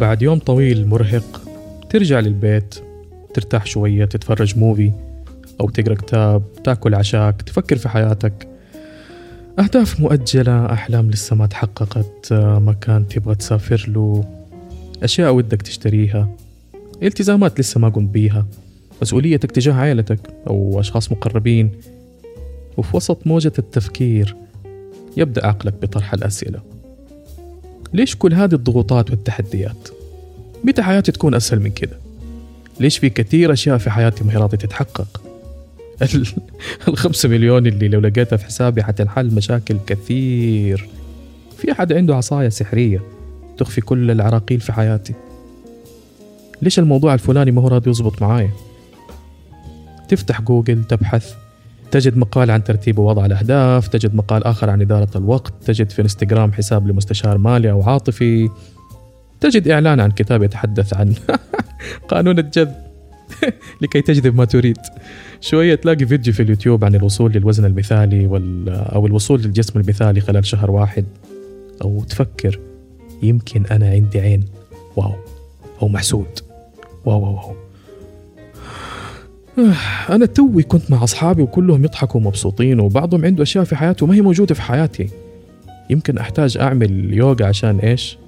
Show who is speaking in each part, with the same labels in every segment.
Speaker 1: بعد يوم طويل مرهق ترجع للبيت ترتاح شوية تتفرج موفي أو تقرأ كتاب تأكل عشاك تفكر في حياتك أهداف مؤجلة أحلام لسه ما تحققت مكان تبغى تسافر له أشياء ودك تشتريها التزامات لسه ما قمت بيها مسؤوليتك تجاه عائلتك أو أشخاص مقربين وفي وسط موجة التفكير يبدأ عقلك بطرح الأسئلة ليش كل هذه الضغوطات والتحديات؟ متى حياتي تكون أسهل من كده؟ ليش في كثير أشياء في حياتي ما هي راضية تتحقق؟ الخمسة مليون اللي لو لقيتها في حسابي حتنحل مشاكل كثير في أحد عنده عصاية سحرية تخفي كل العراقيل في حياتي ليش الموضوع الفلاني ما هو راضي يزبط معايا تفتح جوجل تبحث تجد مقال عن ترتيب ووضع الأهداف تجد مقال آخر عن إدارة الوقت تجد في إنستغرام حساب لمستشار مالي أو عاطفي تجد إعلان عن كتاب يتحدث عن قانون الجذب لكي تجذب ما تريد. شوية تلاقي فيديو في اليوتيوب عن الوصول للوزن المثالي وال... أو الوصول للجسم المثالي خلال شهر واحد. أو تفكر يمكن أنا عندي عين. واو أو محسود. wow wow, wow. أنا توي كنت مع أصحابي وكلهم يضحكوا ومبسوطين وبعضهم عنده أشياء في حياته ما هي موجودة في حياتي. يمكن أحتاج أعمل يوغا عشان إيش؟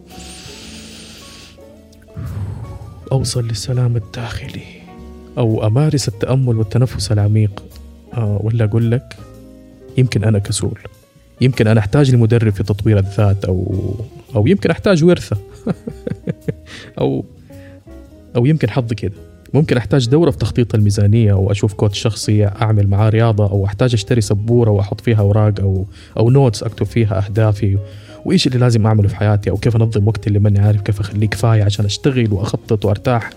Speaker 1: أوصل للسلام الداخلي. أو أمارس التأمل والتنفس العميق. آه ولا أقول لك يمكن أنا كسول. يمكن أنا أحتاج لمدرب في تطوير الذات أو أو يمكن أحتاج ورثة. أو أو يمكن حظ كده. ممكن أحتاج دورة في تخطيط الميزانية أو أشوف coach شخصي أعمل معاه رياضة أو أحتاج أشتري سبورة وأحط فيها أوراق أو أو notes أكتب فيها أهدافي. وإيش اللي لازم أعمله في حياتي أو كيف أنظم وقتي اللي ماني عارف كيف أخليه كفاية عشان أشتغل وأخطط وأرتاح؟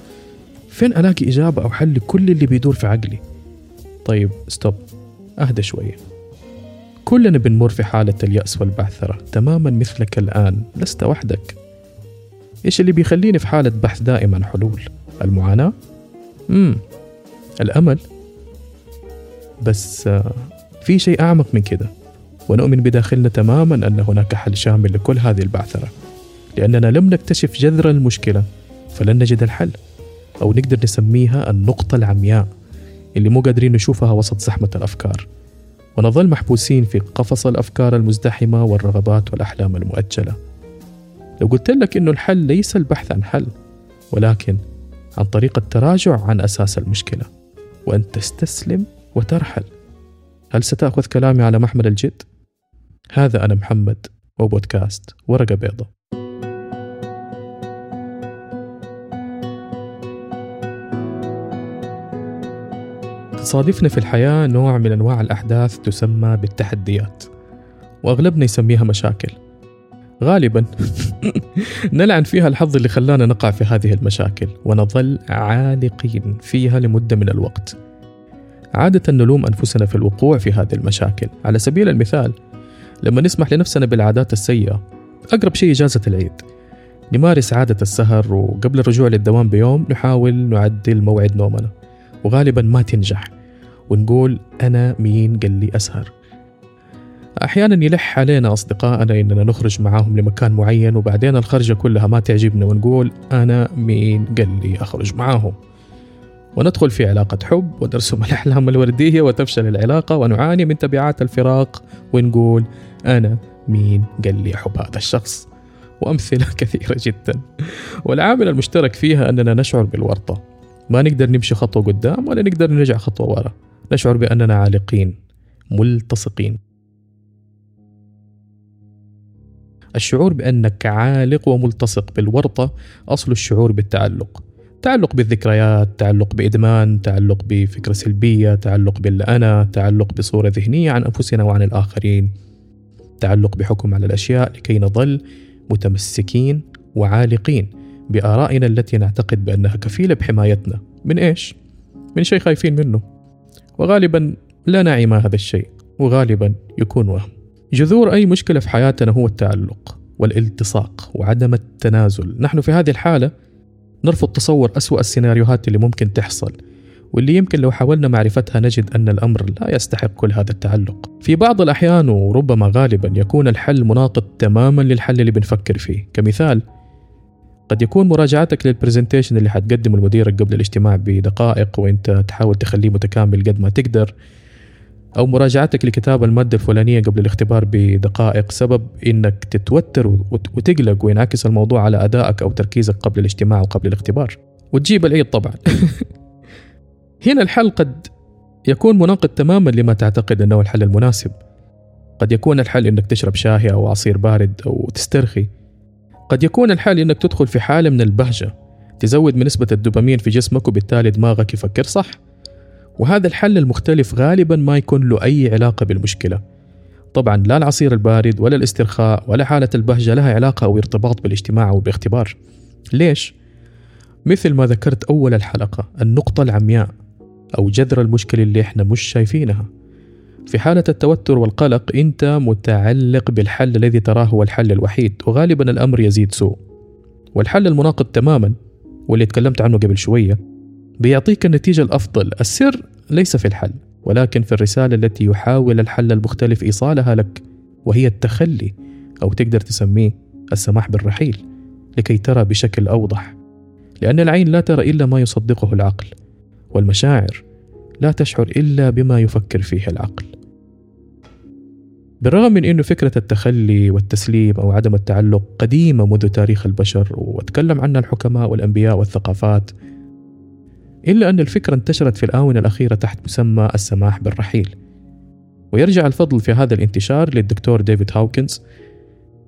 Speaker 1: فين ألاقي إجابة أو حل لكل اللي بيدور في عقلي؟ طيب stop أهدى شوية. كلنا بنمر في حالة اليأس والبعثرة تماما مثلك الآن لست وحدك. إيش اللي بيخليني في حالة بحث دائم عن حلول؟ المعاناة؟ امم الأمل؟ بس آه، في شيء أعمق من كده. ونؤمن بداخلنا تماما أن هناك حل شامل لكل هذه البعثرة. لأننا لم نكتشف جذر المشكلة فلن نجد الحل أو نقدر نسميها النقطة العمياء اللي مو قادرين نشوفها وسط زحمة الأفكار. ونظل محبوسين في قفص الأفكار المزدحمة والرغبات والأحلام المؤجلة. لو قلت لك إنه الحل ليس البحث عن حل ولكن عن طريق التراجع عن أساس المشكلة وأن تستسلم وترحل. هل ستأخذ كلامي على محمل الجد؟ هذا أنا محمد وبودكاست ورقة بيضة. تصادفنا في الحياة نوع من أنواع الأحداث تسمى بالتحديات وأغلبنا يسميها مشاكل. غالبا نلعن فيها الحظ اللي خلانا نقع في هذه المشاكل ونظل عالقين فيها لمدة من الوقت. عادة نلوم أنفسنا في الوقوع في هذه المشاكل. على سبيل المثال لما نسمح لنفسنا بالعادات السيئة أقرب شيء إجازة العيد. نمارس عادة السهر وقبل الرجوع للدوام بيوم نحاول نعدل موعد نومنا. وغالبا ما تنجح. ونقول أنا مين قال لي أسهر. أحيانا يلح علينا أصدقائنا إننا نخرج معاهم لمكان معين وبعدين الخرجة كلها ما تعجبنا ونقول أنا مين قال لي أخرج معاهم. وندخل في علاقة حب ونرسم الأحلام الوردية وتفشل العلاقة ونعاني من تبعات الفراق ونقول أنا مين قال لي أحب هذا الشخص؟ وأمثلة كثيرة جدا. والعامل المشترك فيها أننا نشعر بالورطة. ما نقدر نمشي خطوة قدام ولا نقدر نرجع خطوة ورا. نشعر بأننا عالقين ملتصقين. الشعور بأنك عالق وملتصق بالورطة أصل الشعور بالتعلق. تعلق بالذكريات تعلق بإدمان تعلق بفكرة سلبية تعلق بالأنا تعلق بصورة ذهنية عن أنفسنا وعن الآخرين. تعلق بحكم على الأشياء لكي نظل متمسكين وعالقين بآرائنا التي نعتقد بأنها كفيلة بحمايتنا. من إيش؟ من شيء خايفين منه. وغالبا لا نعي ما هذا الشيء وغالبا يكون وهم. جذور أي مشكلة في حياتنا هو التعلق والالتصاق وعدم التنازل. نحن في هذه الحالة نرفض تصور أسوأ السيناريوهات اللي ممكن تحصل واللي يمكن لو حاولنا معرفتها نجد أن الأمر لا يستحق كل هذا التعلق. في بعض الأحيان وربما غالبا يكون الحل مناقض تماما للحل اللي بنفكر فيه. كمثال قد يكون مراجعتك للبرزنتيشن اللي حتقدمه لمديرك قبل الاجتماع بدقائق وإنت تحاول تخليه متكامل قد ما تقدر أو مراجعتك لكتاب المادة الفلانية قبل الاختبار بدقائق. سبب إنك تتوتر وتقلق وينعكس الموضوع على أدائك أو تركيزك قبل الاجتماع وقبل الاختبار. وتجيب العيد طبعا. هنا الحل قد يكون مناقض تماما لما تعتقد أنه الحل المناسب. قد يكون الحل أنك تشرب شاهي أو عصير بارد أو تسترخي. قد يكون الحل أنك تدخل في حالة من البهجة تزود من نسبة الدوبامين في جسمك وبالتالي دماغك يفكر صح. وهذا الحل المختلف غالبا ما يكون له أي علاقة بالمشكلة. طبعا لا العصير البارد ولا الاسترخاء ولا حالة البهجة لها علاقة أو ارتباط بالاجتماع أو باختبار. ليش؟ مثل ما ذكرت أول الحلقة النقطة العمياء أو جذر المشكلة اللي إحنا مش شايفينها. في حالة التوتر والقلق أنت متعلق بالحل الذي تراه هو الحل الوحيد وغالبا الأمر يزيد سوء. والحل المناقض تماما واللي تكلمت عنه قبل شوية بيعطيك النتيجة الأفضل. السر ليس في الحل ولكن في الرسالة التي يحاول الحل المختلف إيصالها لك وهي التخلي أو تقدر تسميه السماح بالرحيل لكي ترى بشكل أوضح. لأن العين لا ترى إلا ما يصدقه العقل والمشاعر لا تشعر إلا بما يفكر فيه العقل. بالرغم من أن فكرة التخلي والتسليم أو عدم التعلق قديمة منذ تاريخ البشر وتكلم عنها الحكماء والأنبياء والثقافات إلا أن الفكرة انتشرت في الآونة الأخيرة تحت مسمى السماح بالرحيل. ويرجع الفضل في هذا الانتشار للدكتور ديفيد هاوكنز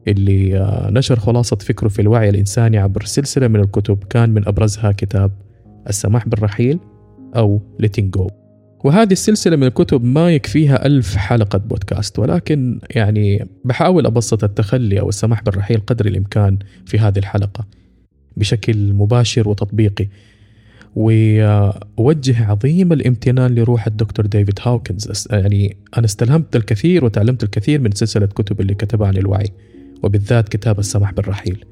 Speaker 1: اللي آه، نشر خلاصة فكره في الوعي الإنساني عبر سلسلة من الكتب كان من أبرزها كتاب السماح بالرحيل أو Letting Go. وهذه السلسلة من الكتب ما يكفيها ألف حلقة بودكاست ولكن يعني بحاول أبسط التخلي أو السماح بالرحيل قدر الإمكان في هذه الحلقة بشكل مباشر وتطبيقي. وأوجه عظيم الامتنان لروح الدكتور ديفيد هاوكنز. يعني أنا استلهمت الكثير وتعلمت الكثير من سلسلة كتب اللي كتبها عن الوعي وبالذات كتاب السماح بالرحيل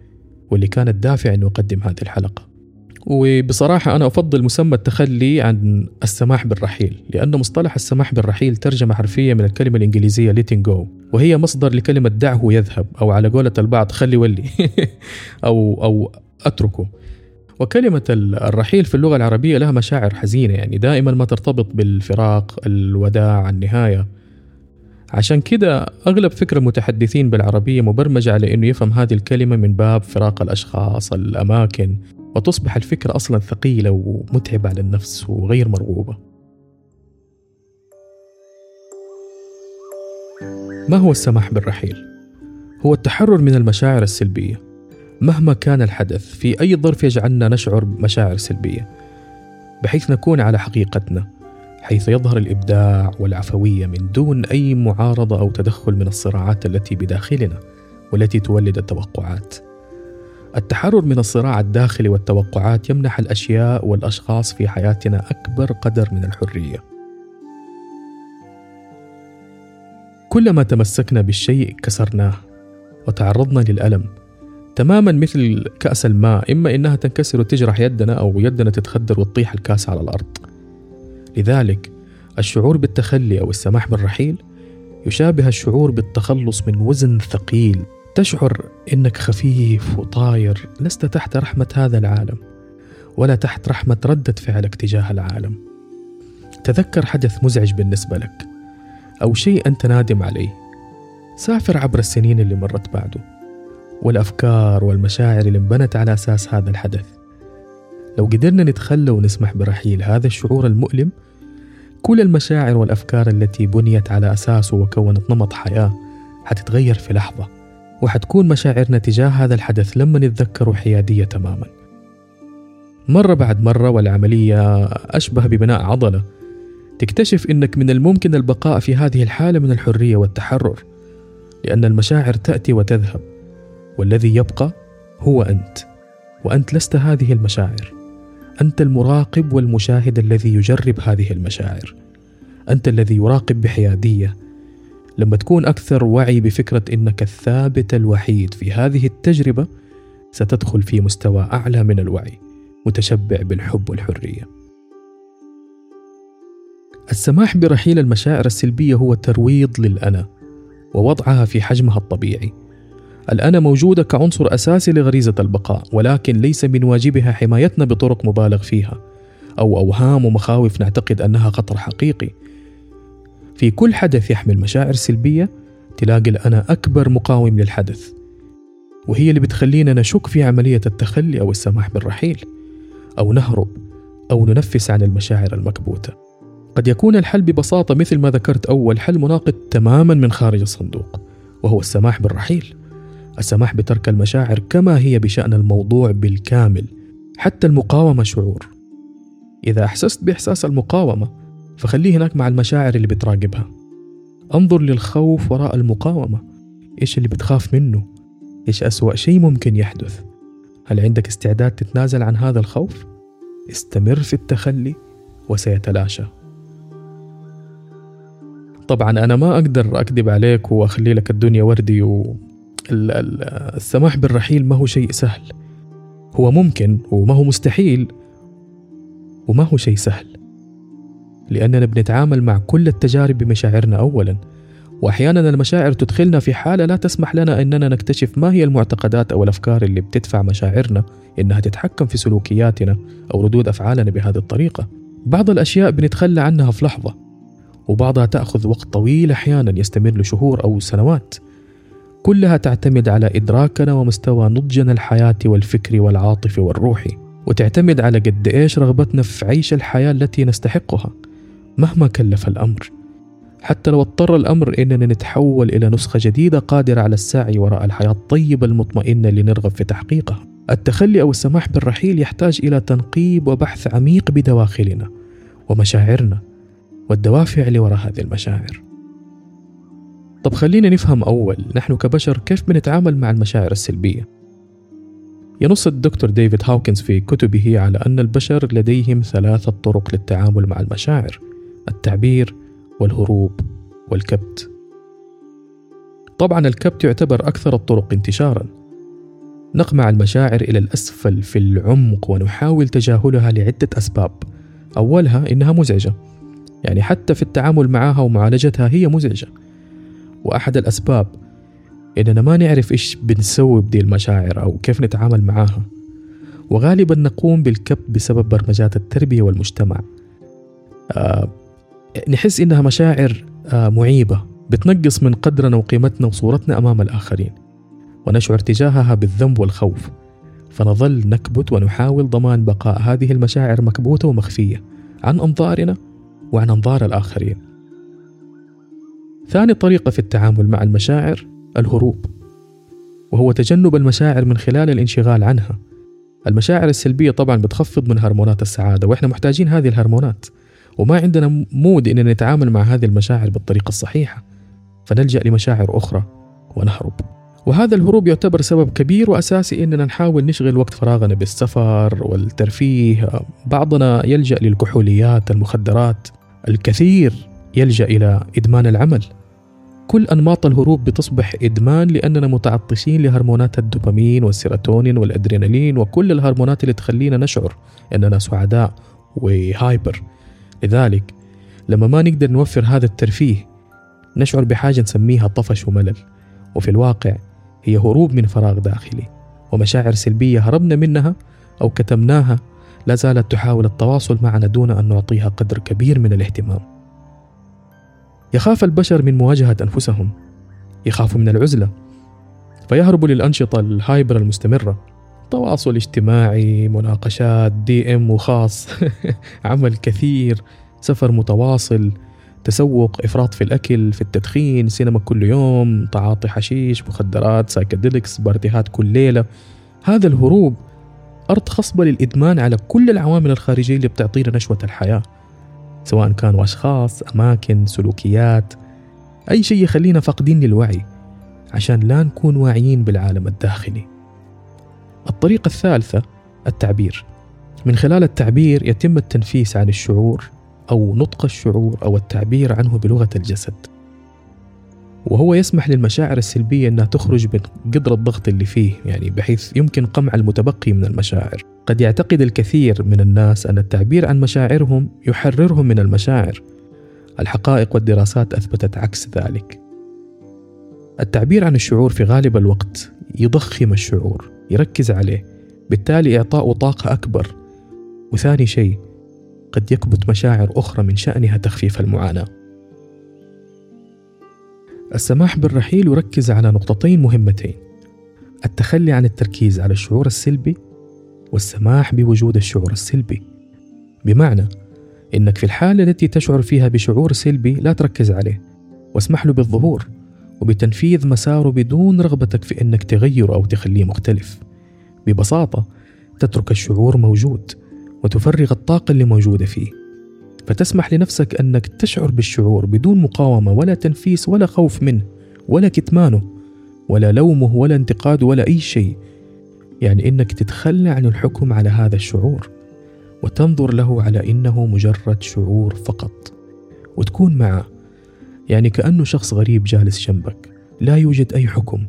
Speaker 1: واللي كان الدافع أنه أقدم هذه الحلقة. وبصراحة أنا أفضل مسمى التخلي عن السماح بالرحيل لأن مصطلح السماح بالرحيل ترجمة حرفية من الكلمة الإنجليزية letting go وهي مصدر لكلمة دعه يذهب أو على قولة البعض خلي ولي أو أو أتركه وكلمة الرحيل في اللغة العربية لها مشاعر حزينة يعني دائما ما ترتبط بالفراق الوداع النهاية. عشان كده أغلب فكر المتحدثين بالعربية مبرمجة على أنه يفهم هذه الكلمة من باب فراق الأشخاص الأماكن وتصبح الفكرة أصلا ثقيلة ومتعبة على النفس وغير مرغوبة. ما هو السماح بالرحيل؟ هو التحرر من المشاعر السلبية. مهما كان الحدث في أي ظرف يجعلنا نشعر بمشاعر سلبية. بحيث نكون على حقيقتنا حيث يظهر الإبداع والعفوية من دون أي معارضة أو تدخل من الصراعات التي بداخلنا والتي تولد التوقعات. التحرر من الصراع الداخلي والتوقعات يمنح الأشياء والأشخاص في حياتنا أكبر قدر من الحرية. كلما تمسكنا بالشيء كسرناه وتعرضنا للألم تماما مثل كأس الماء إما إنها تنكسر وتجرح يدنا أو يدنا تتخدر وتطيح الكأس على الأرض. لذلك الشعور بالتخلي أو السماح بالرحيل يشابه الشعور بالتخلص من وزن ثقيل. تشعر إنك خفيف وطاير لست تحت رحمة هذا العالم ولا تحت رحمة ردة فعلك تجاه العالم. تذكر حدث مزعج بالنسبة لك أو شيء أنت نادم عليه. سافر عبر السنين اللي مرت بعده. والأفكار والمشاعر اللي انبنت على أساس هذا الحدث. لو قدرنا نتخلى ونسمح برحيل هذا الشعور المؤلم كل المشاعر والأفكار التي بنيت على اساسه وكونت نمط حياة حتتغير في لحظة وحتكون مشاعرنا تجاه هذا الحدث لما نتذكره حيادية تماما. مرة بعد مرة والعملية أشبه ببناء عضلة تكتشف أنك من الممكن البقاء في هذه الحالة من الحرية والتحرر لأن المشاعر تأتي وتذهب. والذي يبقى هو أنت وأنت لست هذه المشاعر أنت المراقب والمشاهد الذي يجرب هذه المشاعر أنت الذي يراقب بحيادية لما تكون أكثر وعي بفكرة أنك الثابت الوحيد في هذه التجربة ستدخل في مستوى أعلى من الوعي متشبع بالحب والحرية. السماح برحيل المشاعر السلبية هو ترويض للأنا ووضعها في حجمها الطبيعي. الأنا موجودة كعنصر أساسي لغريزة البقاء ولكن ليس من واجبها حمايتنا بطرق مبالغ فيها أو أوهام ومخاوف نعتقد أنها خطر حقيقي. في كل حدث يحمل مشاعر سلبية تلاقي الأنا أكبر مقاوم للحدث وهي اللي بتخلينا نشك في عملية التخلي أو السماح بالرحيل أو نهرب أو ننفس عن المشاعر المكبوتة. قد يكون الحل ببساطة مثل ما ذكرت أول حل مناقض تماما من خارج الصندوق وهو السماح بالرحيل. السماح بترك المشاعر كما هي بشأن الموضوع بالكامل حتى المقاومة شعور. إذا أحسست بإحساس المقاومة فخليه هناك مع المشاعر اللي بتراقبها. انظر للخوف وراء المقاومة. إيش اللي بتخاف منه؟ إيش أسوأ شيء ممكن يحدث؟ هل عندك استعداد تتنازل عن هذا الخوف؟ استمر في التخلي وسيتلاشى. طبعا أنا ما أقدر أكذب عليك وأخلي لك الدنيا وردي والسماح بالرحيل ما هو شيء سهل. هو ممكن وما هو مستحيل وما هو شيء سهل. لأننا بنتعامل مع كل التجارب بمشاعرنا أولا وأحيانا المشاعر تدخلنا في حالة لا تسمح لنا أننا نكتشف ما هي المعتقدات أو الأفكار اللي بتدفع مشاعرنا إنها تتحكم في سلوكياتنا أو ردود أفعالنا بهذه الطريقة. بعض الأشياء بنتخلى عنها في لحظة وبعضها تأخذ وقت طويل أحيانا يستمر لشهور أو سنوات. كلها تعتمد على إدراكنا ومستوى نضجنا الحياتي والفكري والعاطفي والروحي وتعتمد على قد إيش رغبتنا في عيش الحياة التي نستحقها مهما كلف الأمر. حتى لو اضطر الأمر إننا نتحول إلى نسخة جديدة قادرة على السعي وراء الحياة الطيبة المطمئنة اللي نرغب في تحقيقها. التخلي أو السماح بالرحيل يحتاج إلى تنقيب وبحث عميق بدواخلنا ومشاعرنا والدوافع اللي وراء هذه المشاعر. طب خلينا نفهم أول نحن كبشر كيف بنتعامل مع المشاعر السلبية؟ ينص الدكتور ديفيد هاوكنز في كتبه على أن البشر لديهم ثلاثة طرق للتعامل مع المشاعر التعبير والهروب والكبت. طبعا الكبت يعتبر أكثر الطرق انتشارا. نقمع المشاعر إلى الأسفل في العمق ونحاول تجاهلها لعدة أسباب. أولها إنها مزعجة. يعني حتى في التعامل معها ومعالجتها هي مزعجة. وأحد الأسباب إننا ما نعرف إيش بنسوي بدي المشاعر أو كيف نتعامل معاها. وغالبا نقوم بالكبت بسبب برمجات التربية والمجتمع. آه نحس إنها مشاعر آه معيبة بتنقص من قدرنا وقيمتنا وصورتنا أمام الآخرين ونشعر تجاهها بالذنب والخوف. فنظل نكبت ونحاول ضمان بقاء هذه المشاعر مكبوتة ومخفية عن أنظارنا وعن أنظار الآخرين. ثاني طريقة في التعامل مع المشاعر الهروب وهو تجنب المشاعر من خلال الانشغال عنها. المشاعر السلبية طبعا بتخفض من هرمونات السعادة وإحنا محتاجين هذه الهرمونات. وما عندنا مود إننا نتعامل مع هذه المشاعر بالطريقة الصحيحة. فنلجأ لمشاعر أخرى ونهرب. وهذا الهروب يعتبر سبب كبير وأساسي إننا نحاول نشغل وقت فراغنا بالسفر والترفيه. بعضنا يلجأ للكحوليات المخدرات الكثير. يلجأ إلى إدمان العمل. كل أنماط الهروب بتصبح إدمان لأننا متعطشين لهرمونات الدوبامين والسيروتونين والأدرينالين وكل الهرمونات اللي تخلينا نشعر أننا سعداء و hyper. لذلك لما ما نقدر نوفر هذا الترفيه نشعر بحاجة نسميها طفش وملل وفي الواقع هي هروب من فراغ داخلي ومشاعر سلبية هربنا منها أو كتمناها لا زالت تحاول التواصل معنا دون أن نعطيها قدر كبير من الاهتمام. يخاف البشر من مواجهة أنفسهم. يخافوا من العزلة. فيهربوا للأنشطة ال hyper المستمرة. تواصل اجتماعي مناقشات DM وخاص. عمل كثير. سفر متواصل. تسوق إفراط في الأكل في التدخين سينما كل يوم تعاطي حشيش مخدرات psychedelics party هات كل ليلة. هذا الهروب أرض خصبة للإدمان على كل العوامل الخارجية اللي بتعطينا نشوة الحياة. سواء كانوا أشخاص أماكن سلوكيات أي شيء يخلينا فاقدين للوعي عشان لا نكون واعيين بالعالم الداخلي. الطريقة الثالثة التعبير. من خلال التعبير يتم التنفيس عن الشعور أو نطق الشعور أو التعبير عنه بلغة الجسد. وهو يسمح للمشاعر السلبية أنها تخرج من قدر الضغط اللي فيه يعني بحيث يمكن قمع المتبقي من المشاعر. قد يعتقد الكثير من الناس أن التعبير عن مشاعرهم يحررهم من المشاعر. الحقائق والدراسات أثبتت عكس ذلك. التعبير عن الشعور في غالب الوقت يضخم الشعور يركز عليه بالتالي إعطاؤه طاقة أكبر. وثاني شيء قد يكبت مشاعر أخرى من شأنها تخفيف المعاناة. السماح بالرحيل يركز على نقطتين مهمتين. التخلي عن التركيز على الشعور السلبي والسماح بوجود الشعور السلبي. بمعنى إنك في الحالة التي تشعر فيها بشعور سلبي لا تركز عليه واسمح له بالظهور وبتنفيذ مساره بدون رغبتك في إنك تغيره أو تخليه مختلف. ببساطة تترك الشعور موجود وتفرغ الطاقة اللي موجودة فيه. فتسمح لنفسك إنك تشعر بالشعور بدون مقاومة ولا تنفيس ولا خوف منه ولا كتمانه ولا لومه ولا انتقاده ولا أي شيء. يعني إنك تتخلى عن الحكم على هذا الشعور وتنظر له على إنه مجرد شعور فقط وتكون معه. يعني كأنه شخص غريب جالس جنبك. لا يوجد أي حكم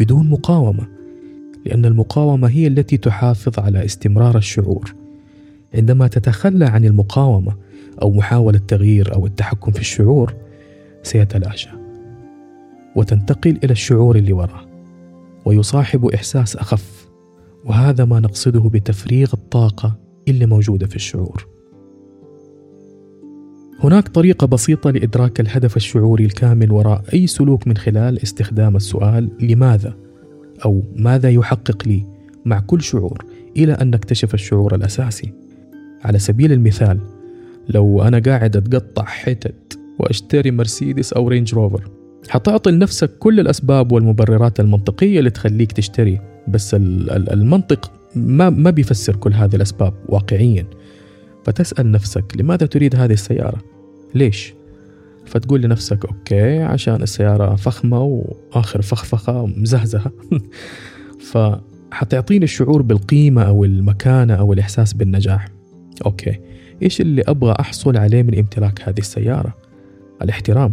Speaker 1: بدون مقاومة لأن المقاومة هي التي تحافظ على استمرار الشعور. عندما تتخلى عن المقاومة أو محاولة تغيير أو التحكم في الشعور سيتلاشى وتنتقل إلى الشعور اللي وراه ويصاحب إحساس أخف. وهذا ما نقصده بتفريغ الطاقة اللي موجودة في الشعور. هناك طريقة بسيطة لإدراك الهدف الشعوري الكامل وراء أي سلوك من خلال استخدام السؤال لماذا؟ أو ماذا يحقق لي مع كل شعور إلى أن نكتشف الشعور الأساسي؟ على سبيل المثال لو أنا قاعد أتقطع حتت وأشتري مرسيدس أو رينج روفر حتعطي لنفسك كل الأسباب والمبررات المنطقية اللي تخليك تشتري. بس المنطق ما ما بيفسر كل هذه الأسباب واقعيا. فتسأل نفسك لماذا تريد هذه السيارة؟ ليش؟ فتقول لنفسك okay عشان السيارة فخمة وآخر فخفخة مزهزهة فحتعطيني الشعور بالقيمة أو المكانة أو الإحساس بالنجاح. أوكي إيش اللي أبغى أحصل عليه من امتلاك هذه السيارة؟ الاحترام.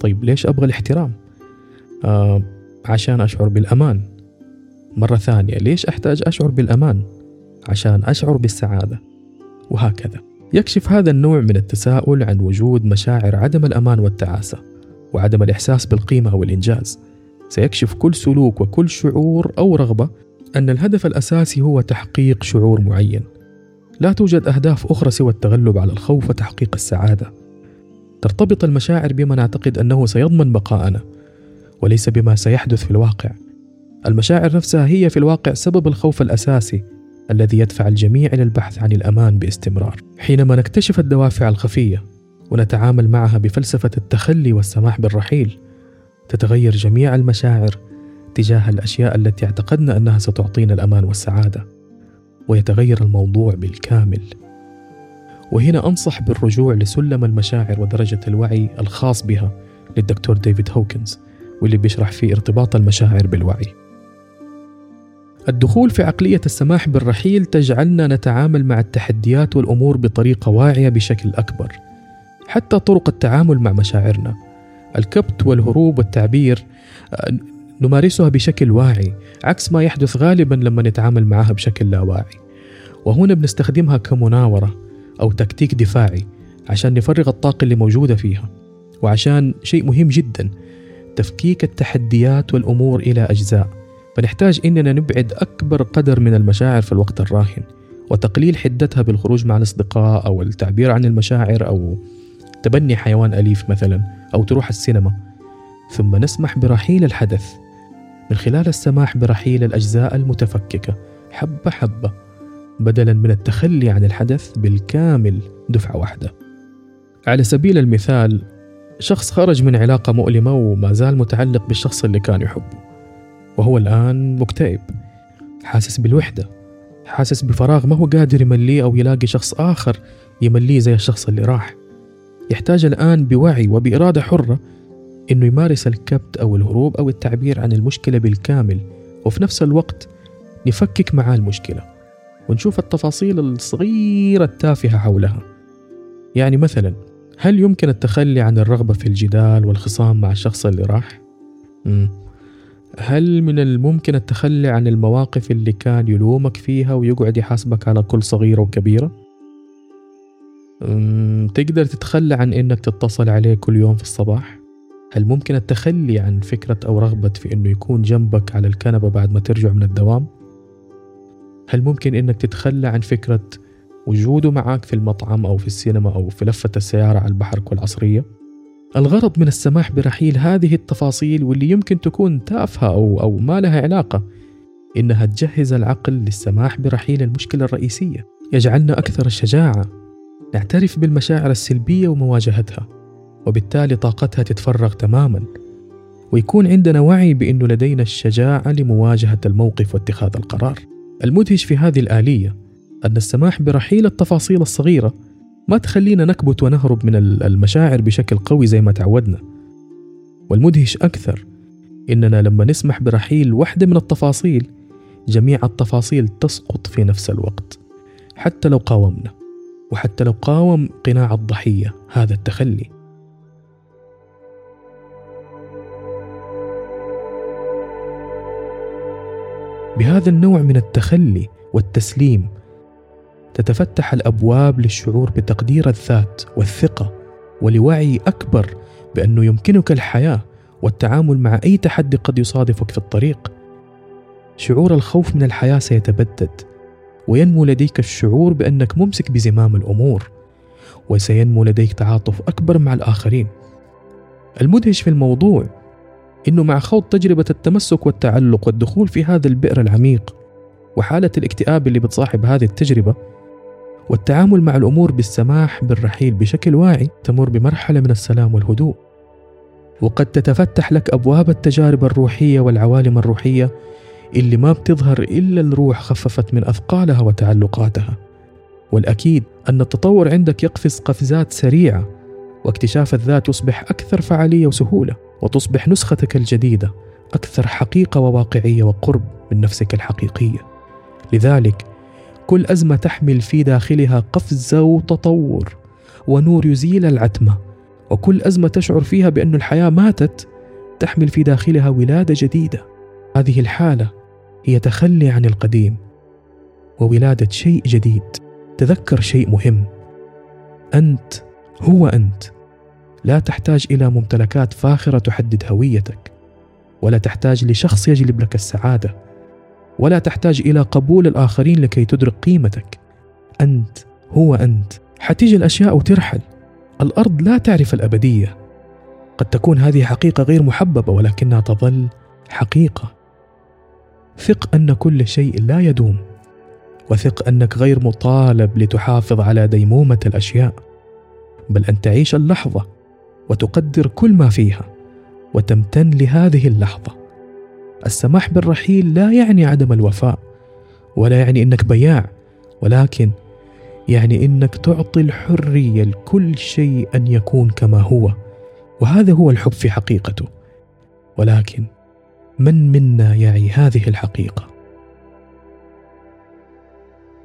Speaker 1: طيب ليش أبغى الاحترام؟ آه عشان أشعر بالأمان. مرة ثانية ليش أحتاج أشعر بالأمان؟ عشان أشعر بالسعادة. وهكذا. يكشف هذا النوع من التساؤل عن وجود مشاعر عدم الأمان والتعاسة وعدم الإحساس بالقيمة أو الإنجاز سيكشف كل سلوك وكل شعور أو رغبة أن الهدف الأساسي هو تحقيق شعور معين. لا توجد أهداف أخرى سوى التغلب على الخوف وتحقيق السعادة. ترتبط المشاعر بما نعتقد أنه سيضمن بقاءنا، وليس بما سيحدث في الواقع. المشاعر نفسها هي في الواقع سبب الخوف الأساسي الذي يدفع الجميع إلى البحث عن الأمان باستمرار. حينما نكتشف الدوافع الخفية ونتعامل معها بفلسفة التخلي والسماح بالرحيل، تتغير جميع المشاعر تجاه الأشياء التي اعتقدنا أنها ستعطينا الأمان والسعادة. ويتغير الموضوع بالكامل وهنا أنصح بالرجوع لسلم المشاعر ودرجة الوعي الخاص بها للدكتور ديفيد هوكنز واللي بيشرح فيه ارتباط المشاعر بالوعي الدخول في عقلية السماح بالرحيل تجعلنا نتعامل مع التحديات والأمور بطريقة واعية بشكل أكبر حتى طرق التعامل مع مشاعرنا. الكبت والهروب والتعبير نمارسها بشكل واعي عكس ما يحدث غالبا لما نتعامل معها بشكل لا واعي. وهنا بنستخدمها كمناورة أو تكتيك دفاعي عشان نفرغ الطاقة اللي موجودة فيها وعشان شيء مهم جدا تفكيك التحديات والأمور إلى أجزاء. فنحتاج إننا نبعد أكبر قدر من المشاعر في الوقت الراهن وتقليل حدتها بالخروج مع الأصدقاء أو التعبير عن المشاعر أو تبني حيوان أليف مثلا أو تروح السينما ثم نسمح برحيل الحدث من خلال السماح برحيل الأجزاء المتفككة حبة حبة بدلا من التخلي عن الحدث بالكامل دفعة واحدة. على سبيل المثال شخص خرج من علاقة مؤلمة وما زال متعلق بالشخص اللي كان يحبه وهو الآن مكتئب. حاسس بالوحدة. حاسس بفراغ ما هو قادر يمليه أو يلاقي شخص آخر يمليه زي الشخص اللي راح؟ يحتاج الآن بوعي وبإرادة حرة إنه يمارس الكبت أو الهروب أو التعبير عن المشكلة بالكامل وفي نفس الوقت نفكك معاه المشكلة ونشوف التفاصيل الصغيرة التافهة حولها. يعني مثلا هل يمكن التخلي عن الرغبة في الجدال والخصام مع الشخص اللي راح؟ مم. هل من الممكن التخلي عن المواقف اللي كان يلومك فيها ويقعد يحاسبك على كل صغيرة وكبيرة تقدر تتخلى عن إنك تتصل عليه كل يوم في الصباح هل ممكن التخلي عن فكرة أو رغبة في أنه يكون جنبك على الكنبة بعد ما ترجع من الدوام؟ هل ممكن أنك تتخلى عن فكرة وجوده معك في المطعم أو في السينما أو في لفة السيارة على البحر كل عصرية؟ الغرض من السماح برحيل هذه التفاصيل واللي يمكن تكون تافهة أو, أو ما لها علاقة إنها تجهز العقل للسماح برحيل المشكلة الرئيسية. يجعلنا أكثر شجاعة نعترف بالمشاعر السلبية ومواجهتها وبالتالي طاقتها تتفرغ تماما. ويكون عندنا وعي بأنه لدينا الشجاعة لمواجهة الموقف واتخاذ القرار. المدهش في هذه الآلية أن السماح برحيل التفاصيل الصغيرة ما تخلينا نكبت ونهرب من المشاعر بشكل قوي زي ما تعودنا. والمدهش أكثر إننا لما نسمح برحيل واحدة من التفاصيل جميع التفاصيل تسقط في نفس الوقت حتى لو قاومنا وحتى لو قاوم قناع الضحية هذا التخلي. بهذا النوع من التخلي والتسليم تتفتح الأبواب للشعور بتقدير الذات والثقة ولوعي أكبر بأنه يمكنك الحياة والتعامل مع أي تحدي قد يصادفك في الطريق. شعور الخوف من الحياة سيتبدد وينمو لديك الشعور بأنك ممسك بزمام الأمور وسينمو لديك تعاطف أكبر مع الآخرين. المدهش في الموضوع إنه مع خوض تجربة التمسك والتعلق والدخول في هذا البئر العميق وحالة الاكتئاب اللي بتصاحب هذه التجربة والتعامل مع الأمور بالسماح بالرحيل بشكل واعي تمر بمرحلة من السلام والهدوء. وقد تتفتح لك أبواب التجارب الروحية والعوالم الروحية اللي ما بتظهر إلا الروح خففت من أثقالها وتعلقاتها. والأكيد أن التطور عندك يقفز قفزات سريعة واكتشاف الذات يصبح أكثر فعالية وسهولة وتصبح نسختك الجديدة أكثر حقيقة وواقعية وقرب من نفسك الحقيقية. لذلك كل أزمة تحمل في داخلها قفزه وتطور ونور يزيل العتمة. وكل أزمة تشعر فيها بأن الحياة ماتت تحمل في داخلها ولادة جديدة. هذه الحالة هي تخلي عن القديم وولادة شيء جديد. تذكر شيء مهم. أنت هو أنت. لا تحتاج إلى ممتلكات فاخرة تحدد هويتك ولا تحتاج لشخص يجلب لك السعادة. ولا تحتاج إلى قبول الآخرين لكي تدرك قيمتك. أنت هو أنت. حتيجي الأشياء وترحل الأرض لا تعرف الأبدية. قد تكون هذه حقيقة غير محببة ولكنها تظل حقيقة. ثق أن كل شيء لا يدوم. وثق أنك غير مطالب لتحافظ على ديمومة الأشياء. بل أن تعيش اللحظة وتقدر كل ما فيها وتمتن لهذه اللحظة. السماح بالرحيل لا يعني عدم الوفاء ولا يعني إنك بياع ولكن يعني إنك تعطي الحرية لكل شيء أن يكون كما هو وهذا هو الحب في حقيقته. ولكن من منا يعي هذه الحقيقة؟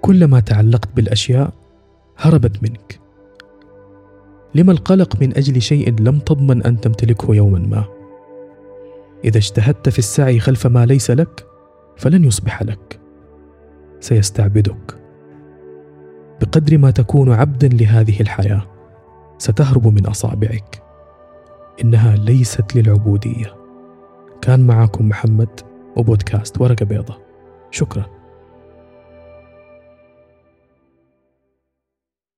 Speaker 1: كلما تعلقت بالأشياء هربت منك. لما القلق من أجل شيء لم تضمن أن تمتلكه يوما ما؟ إذا اجتهدت في السعي خلف ما ليس لك فلن يصبح لك. سيستعبدك. بقدر ما تكون عبدا لهذه الحياة ستهرب من أصابعك. إنها ليست للعبودية. كان معكم محمد وبودكاست ورقة بيضة. شكرا.